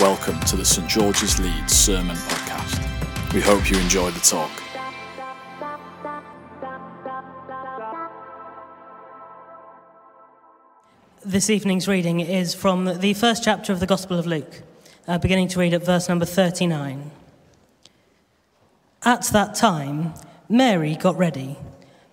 Welcome to the St George's Leeds Sermon Podcast. We hope you enjoy the talk. This evening's reading is from the first chapter of the Gospel of Luke, uh, beginning to read at verse number 39. At that time, Mary got ready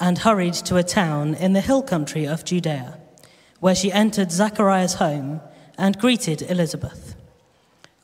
and hurried to a town in the hill country of Judea, where she entered Zachariah's home and greeted Elizabeth.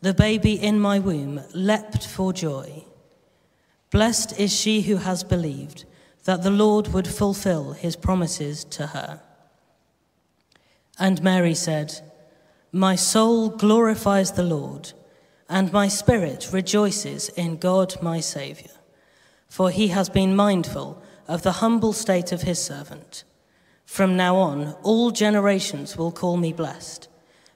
the baby in my womb leapt for joy. Blessed is she who has believed that the Lord would fulfill his promises to her. And Mary said, My soul glorifies the Lord, and my spirit rejoices in God my Saviour, for he has been mindful of the humble state of his servant. From now on, all generations will call me blessed,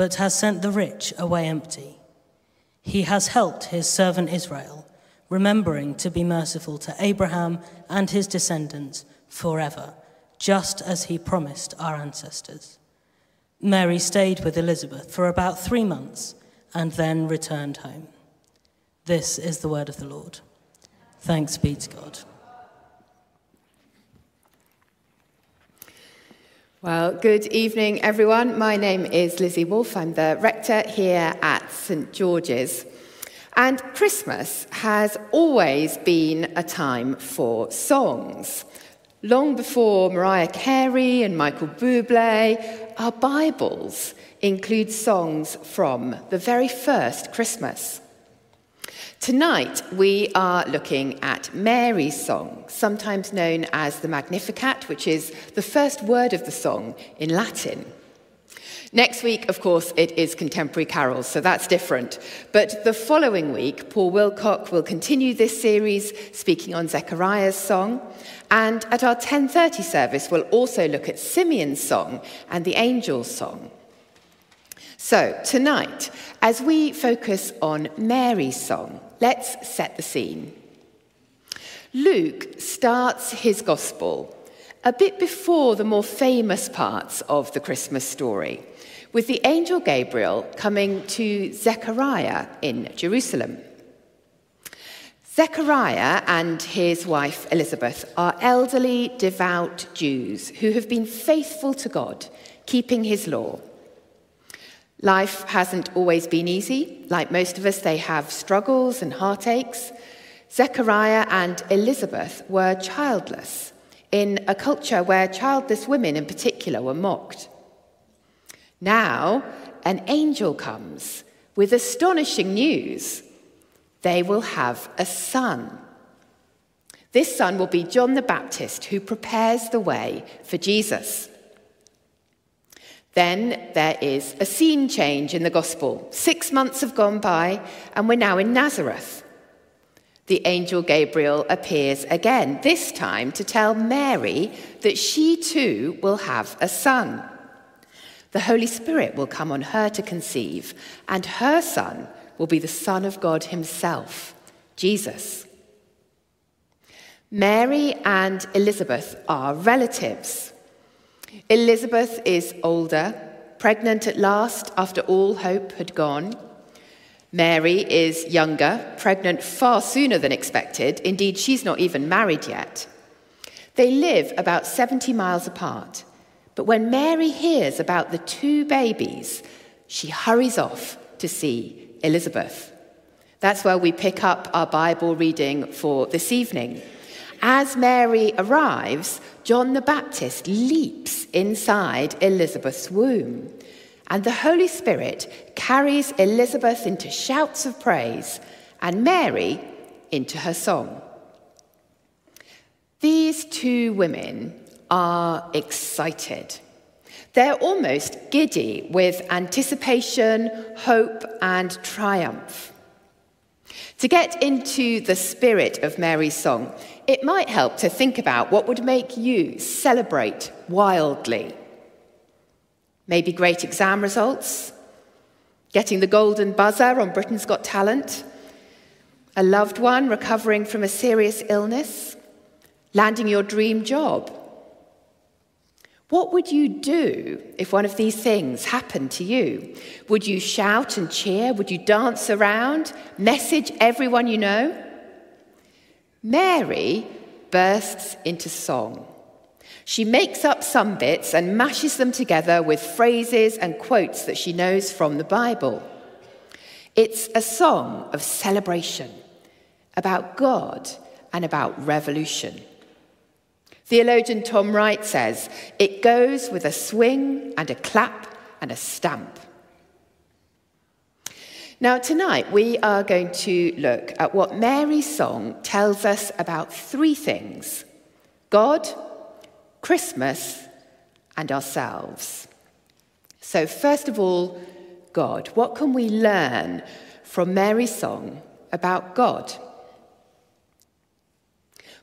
but has sent the rich away empty. He has helped his servant Israel, remembering to be merciful to Abraham and his descendants forever, just as he promised our ancestors. Mary stayed with Elizabeth for about three months and then returned home. This is the word of the Lord. Thanks be to God. Well, good evening, everyone. My name is Lizzy Woolf. I'm the rector here at St George's. And Christmas has always been a time for songs. Long before Mariah Carey and Michael Bublé, our Bibles include songs from the very first Christmas. Tonight, we are looking at Mary's song, sometimes known as the Magnificat, which is the first word of the song in Latin. Next week, of course, it is contemporary carols, so that's different. But the following week, Paul Wilcock will continue this series, speaking on Zechariah's song. And at our 10:30 service, we'll also look at Simeon's song and the angel's song. So, tonight, as we focus on Mary's song, let's set the scene. Luke starts his gospel a bit before the more famous parts of the Christmas story, with the angel Gabriel coming to Zechariah in Jerusalem. Zechariah and his wife Elizabeth are elderly, devout Jews who have been faithful to God, keeping his law. Life hasn't always been easy. Like most of us, they have struggles and heartaches. Zechariah and Elizabeth were childless in a culture where childless women in particular were mocked. Now, an angel comes with astonishing news. They will have a son. This son will be John the Baptist, who prepares the way for Jesus. Then there is a scene change in the gospel. Six months have gone by, and we're now in Nazareth. The angel Gabriel appears again, this time to tell Mary that she too will have a son. The Holy Spirit will come on her to conceive, and her son will be the Son of God Himself, Jesus. Mary and Elizabeth are relatives. Elizabeth is older, pregnant at last after all hope had gone. Mary is younger, pregnant far sooner than expected. Indeed, she's not even married yet. They live about 70 miles apart. But when Mary hears about the two babies, she hurries off to see Elizabeth. That's where we pick up our Bible reading for this evening. As Mary arrives, John the Baptist leaps inside Elizabeth's womb, and the Holy Spirit carries Elizabeth into shouts of praise and Mary into her song. These two women are excited. They're almost giddy with anticipation, hope, and triumph. To get into the spirit of Mary's song, it might help to think about what would make you celebrate wildly. Maybe great exam results, getting the golden buzzer on Britain's Got Talent, a loved one recovering from a serious illness, landing your dream job. What would you do if one of these things happened to you? Would you shout and cheer? Would you dance around? Message everyone you know? Mary bursts into song. She makes up some bits and mashes them together with phrases and quotes that she knows from the Bible. It's a song of celebration about God and about revolution. Theologian Tom Wright says it goes with a swing and a clap and a stamp. Now, tonight we are going to look at what Mary's song tells us about three things God, Christmas, and ourselves. So, first of all, God. What can we learn from Mary's song about God?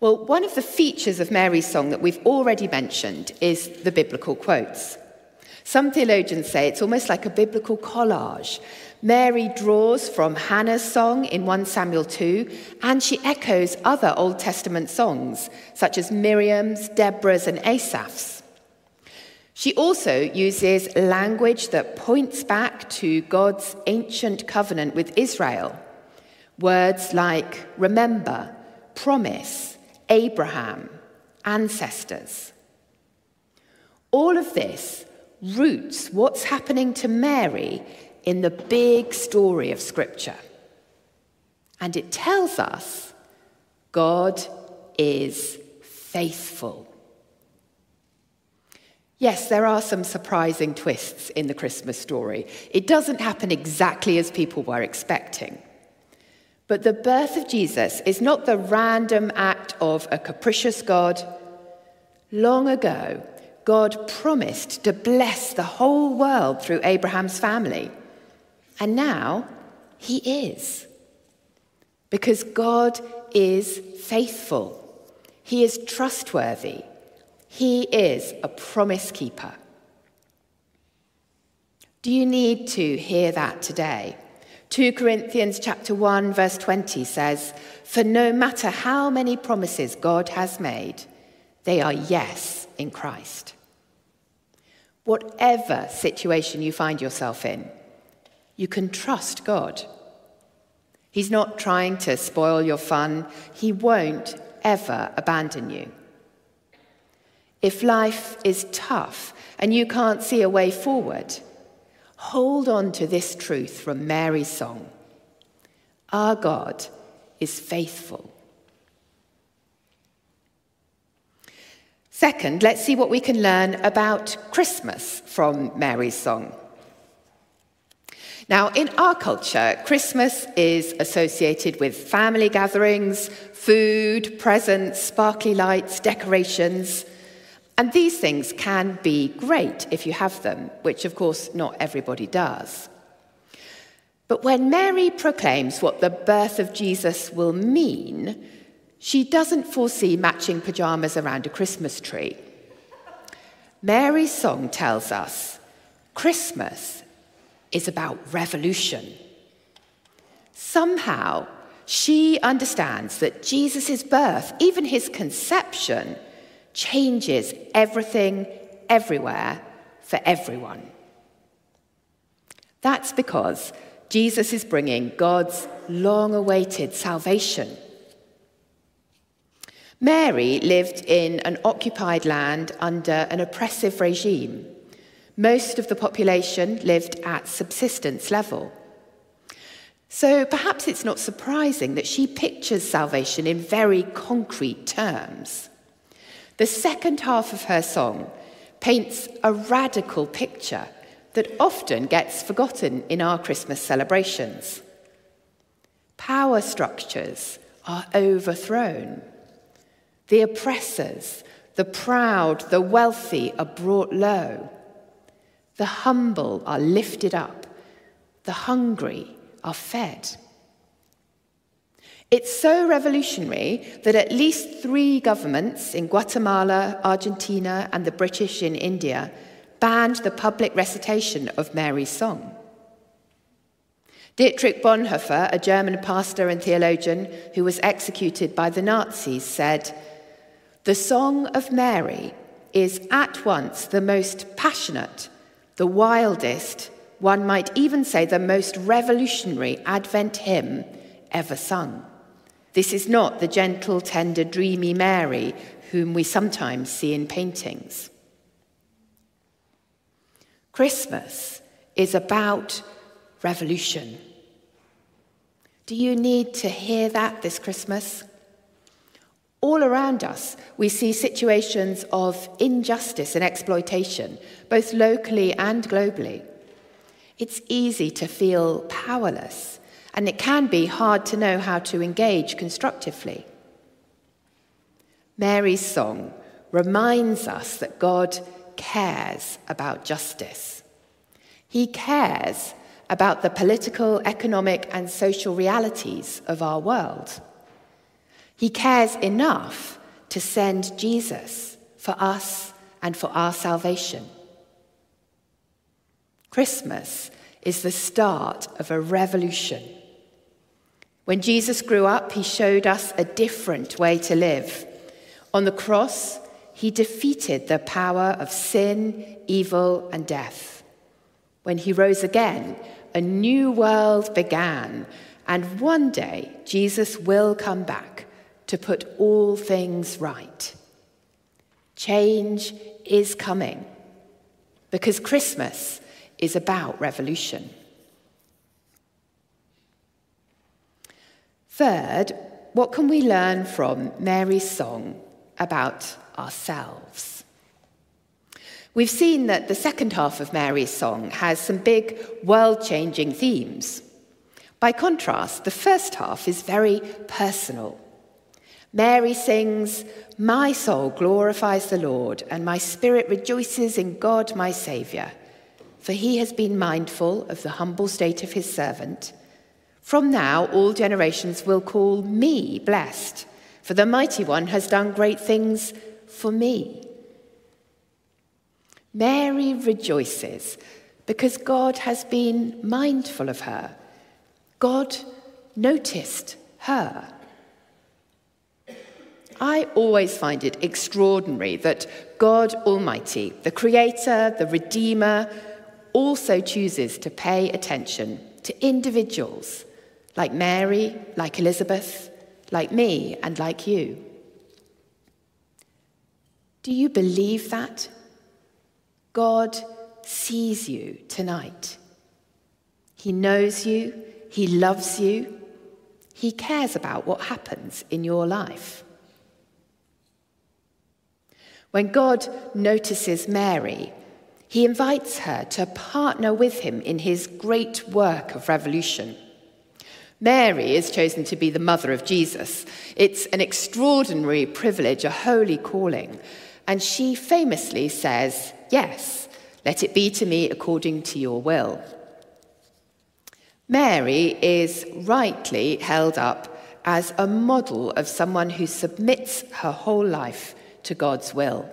Well, one of the features of Mary's song that we've already mentioned is the biblical quotes. Some theologians say it's almost like a biblical collage. Mary draws from Hannah's song in 1 Samuel 2, and she echoes other Old Testament songs, such as Miriam's, Deborah's, and Asaph's. She also uses language that points back to God's ancient covenant with Israel. Words like remember, promise, Abraham, ancestors. All of this roots what's happening to Mary in the big story of Scripture. And it tells us God is faithful. Yes, there are some surprising twists in the Christmas story. It doesn't happen exactly as people were expecting. But the birth of Jesus is not the random act of a capricious God. Long ago, God promised to bless the whole world through Abraham's family. And now he is. Because God is faithful, he is trustworthy, he is a promise keeper. Do you need to hear that today? 2 Corinthians chapter 1 verse 20 says, "For no matter how many promises God has made, they are yes in Christ." Whatever situation you find yourself in, you can trust God. He's not trying to spoil your fun. He won't ever abandon you. If life is tough and you can't see a way forward, hold on to this truth from Mary's song Our God is faithful. Second, let's see what we can learn about Christmas from Mary's song. Now, in our culture, Christmas is associated with family gatherings, food, presents, sparkly lights, decorations. And these things can be great if you have them, which of course not everybody does. But when Mary proclaims what the birth of Jesus will mean, she doesn't foresee matching pajamas around a Christmas tree. Mary's song tells us Christmas is about revolution. Somehow, she understands that Jesus' birth, even his conception, changes everything, everywhere, for everyone. That's because Jesus is bringing God's long awaited salvation. Mary lived in an occupied land under an oppressive regime. Most of the population lived at subsistence level. So perhaps it's not surprising that she pictures salvation in very concrete terms. The second half of her song paints a radical picture that often gets forgotten in our Christmas celebrations. Power structures are overthrown. The oppressors, the proud, the wealthy are brought low. The humble are lifted up. The hungry are fed. It's so revolutionary that at least three governments in Guatemala, Argentina, and the British in India banned the public recitation of Mary's song. Dietrich Bonhoeffer, a German pastor and theologian who was executed by the Nazis, said, The Song of Mary is at once the most passionate, the wildest, one might even say the most revolutionary Advent hymn ever sung. This is not the gentle, tender, dreamy Mary whom we sometimes see in paintings. Christmas is about revolution. Do you need to hear that this Christmas? All around us, we see situations of injustice and exploitation, both locally and globally. It's easy to feel powerless, and it can be hard to know how to engage constructively. Mary's song reminds us that God cares about justice. He cares about the political, economic, and social realities of our world. He cares enough to send Jesus for us and for our salvation. Christmas is the start of a revolution. When Jesus grew up, he showed us a different way to live. On the cross, he defeated the power of sin, evil, and death. When he rose again, a new world began, and one day Jesus will come back to put all things right. Change is coming because Christmas is about revolution. Third, what can we learn from Mary's song about ourselves? We've seen that the second half of Mary's song has some big world changing themes. By contrast, the first half is very personal. Mary sings, My soul glorifies the Lord, and my spirit rejoices in God my Saviour for he has been mindful of the humble state of his servant. From now, all generations will call me blessed, for the mighty one has done great things for me. Mary rejoices because God has been mindful of her. God noticed her. I always find it extraordinary that God Almighty, the Creator, the Redeemer, also chooses to pay attention to individuals like Mary, like Elizabeth, like me, and like you. Do you believe that? God sees you tonight. He knows you, He loves you, He cares about what happens in your life. When God notices Mary, he invites her to partner with him in his great work of revolution. Mary is chosen to be the mother of Jesus. It's an extraordinary privilege, a holy calling. And she famously says, Yes, let it be to me according to your will. Mary is rightly held up as a model of someone who submits her whole life to God's will.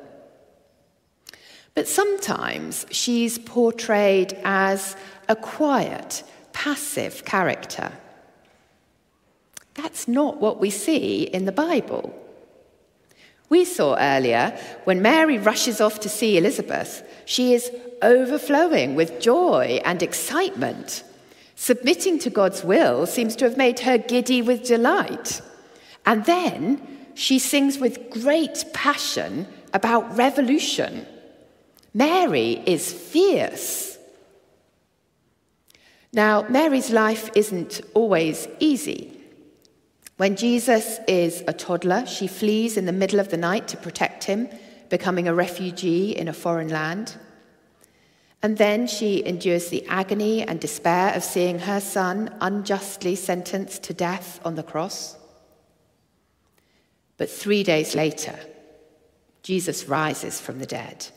But sometimes she's portrayed as a quiet, passive character. That's not what we see in the Bible. We saw earlier when Mary rushes off to see Elizabeth, she is overflowing with joy and excitement. Submitting to God's will seems to have made her giddy with delight. And then she sings with great passion about revolution. Mary is fierce. Now, Mary's life isn't always easy. When Jesus is a toddler, she flees in the middle of the night to protect him, becoming a refugee in a foreign land. And then she endures the agony and despair of seeing her son unjustly sentenced to death on the cross. But three days later, Jesus rises from the dead.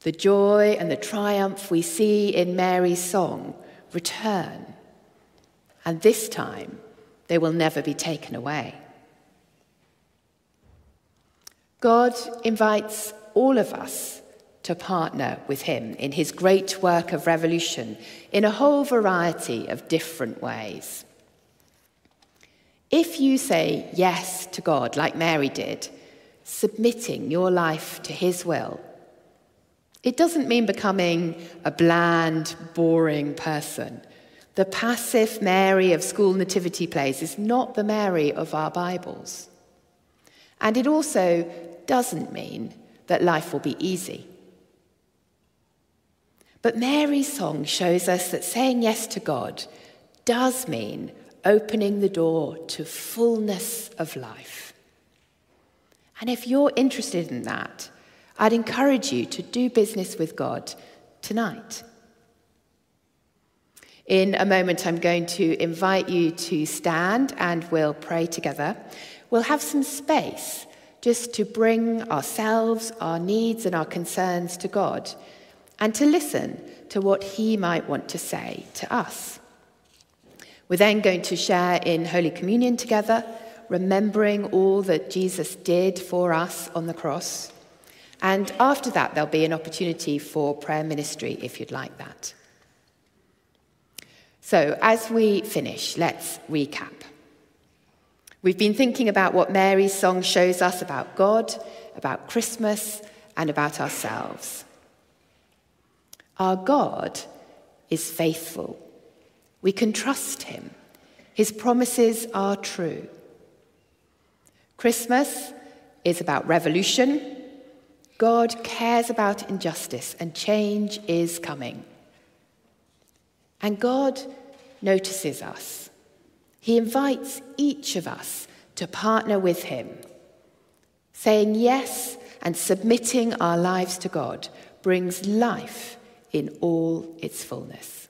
The joy and the triumph we see in Mary's song return. And this time, they will never be taken away. God invites all of us to partner with Him in His great work of revolution in a whole variety of different ways. If you say yes to God, like Mary did, submitting your life to His will, it doesn't mean becoming a bland, boring person. The passive Mary of school nativity plays is not the Mary of our Bibles. And it also doesn't mean that life will be easy. But Mary's song shows us that saying yes to God does mean opening the door to fullness of life. And if you're interested in that, I'd encourage you to do business with God tonight. In a moment, I'm going to invite you to stand and we'll pray together. We'll have some space just to bring ourselves, our needs, and our concerns to God and to listen to what He might want to say to us. We're then going to share in Holy Communion together, remembering all that Jesus did for us on the cross. And after that, there'll be an opportunity for prayer ministry if you'd like that. So, as we finish, let's recap. We've been thinking about what Mary's song shows us about God, about Christmas, and about ourselves. Our God is faithful. We can trust him. His promises are true. Christmas is about revolution God cares about injustice and change is coming. And God notices us. He invites each of us to partner with Him. Saying yes and submitting our lives to God brings life in all its fullness.